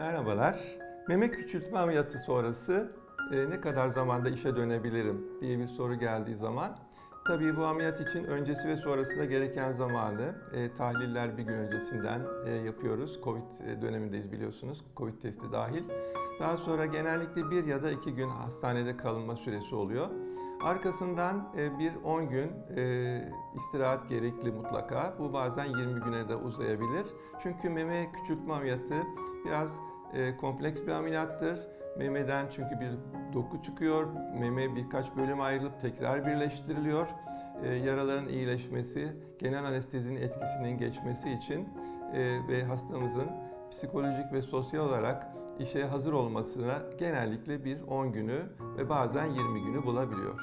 Merhabalar. Meme küçültme ameliyatı sonrası e, ne kadar zamanda işe dönebilirim diye bir soru geldiği zaman tabii bu ameliyat için öncesi ve sonrasında gereken zamanı e, tahliller bir gün öncesinden e, yapıyoruz. Covid dönemindeyiz biliyorsunuz. Covid testi dahil. Daha sonra genellikle bir ya da iki gün hastanede kalınma süresi oluyor. Arkasından e, bir 10 gün e, istirahat gerekli mutlaka. Bu bazen 20 güne de uzayabilir. Çünkü meme küçültme ameliyatı biraz e, kompleks bir ameliyattır. Memeden çünkü bir doku çıkıyor. Meme birkaç bölüm ayrılıp tekrar birleştiriliyor. E, yaraların iyileşmesi, genel anestezinin etkisinin geçmesi için e, ve hastamızın psikolojik ve sosyal olarak işe hazır olmasına genellikle bir 10 günü ve bazen 20 günü bulabiliyor.